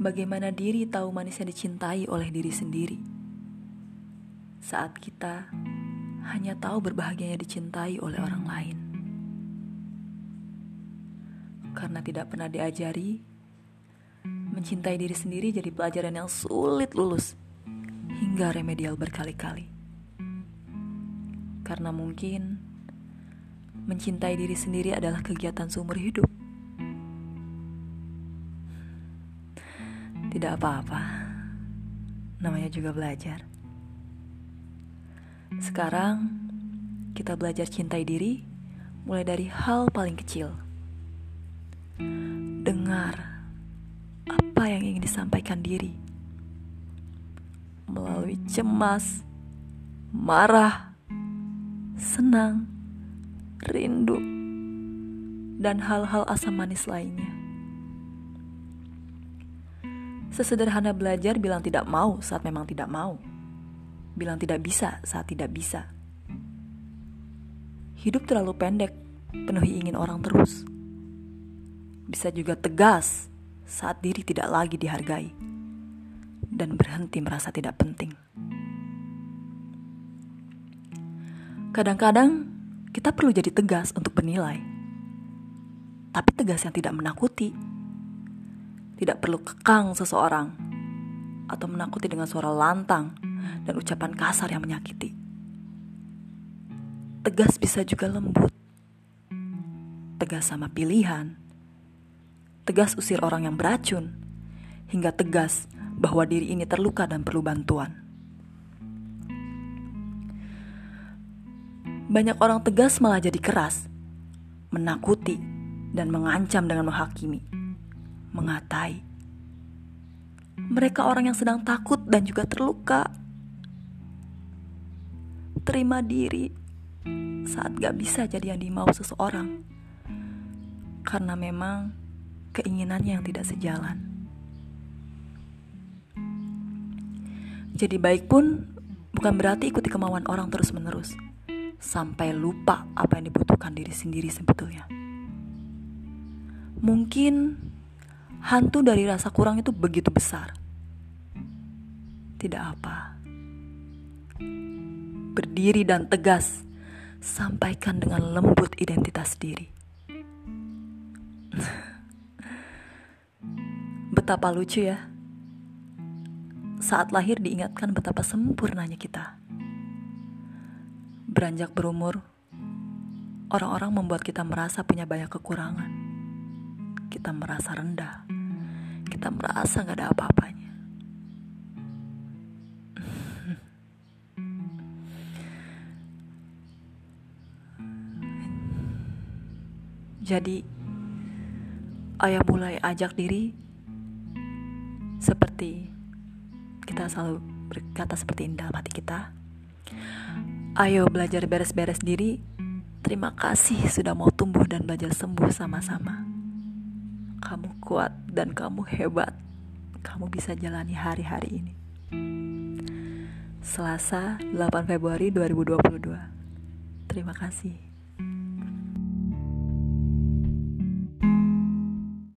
Bagaimana diri tahu manisnya dicintai oleh diri sendiri saat kita hanya tahu berbahagianya dicintai oleh orang lain. Karena tidak pernah diajari, mencintai diri sendiri jadi pelajaran yang sulit lulus hingga remedial berkali-kali. Karena mungkin mencintai diri sendiri adalah kegiatan seumur hidup. Tidak apa-apa, namanya juga belajar. Sekarang kita belajar cintai diri mulai dari hal paling kecil. Dengar apa yang ingin disampaikan diri melalui cemas, marah, senang, rindu, dan hal-hal asam manis lainnya. Sesederhana belajar bilang tidak mau saat memang tidak mau bilang tidak bisa saat tidak bisa. Hidup terlalu pendek, penuhi ingin orang terus. Bisa juga tegas saat diri tidak lagi dihargai dan berhenti merasa tidak penting. Kadang-kadang kita perlu jadi tegas untuk bernilai, tapi tegas yang tidak menakuti. Tidak perlu kekang seseorang atau menakuti dengan suara lantang dan ucapan kasar yang menyakiti. Tegas bisa juga lembut. Tegas sama pilihan. Tegas usir orang yang beracun. Hingga tegas bahwa diri ini terluka dan perlu bantuan. Banyak orang tegas malah jadi keras, menakuti, dan mengancam dengan menghakimi, mengatai. Mereka orang yang sedang takut dan juga terluka terima diri saat gak bisa jadi yang dimau seseorang karena memang keinginannya yang tidak sejalan. Jadi baik pun bukan berarti ikuti kemauan orang terus-menerus sampai lupa apa yang dibutuhkan diri sendiri sebetulnya. Mungkin hantu dari rasa kurang itu begitu besar. Tidak apa berdiri dan tegas, sampaikan dengan lembut identitas diri. Betapa lucu ya. Saat lahir diingatkan betapa sempurnanya kita. Beranjak berumur, orang-orang membuat kita merasa punya banyak kekurangan. Kita merasa rendah. Kita merasa gak ada apa-apanya. Jadi, ayah mulai ajak diri seperti kita selalu berkata seperti ini dalam hati kita. Ayo belajar beres-beres diri. Terima kasih sudah mau tumbuh dan belajar sembuh sama-sama. Kamu kuat dan kamu hebat. Kamu bisa jalani hari-hari ini. Selasa 8 Februari 2022. Terima kasih.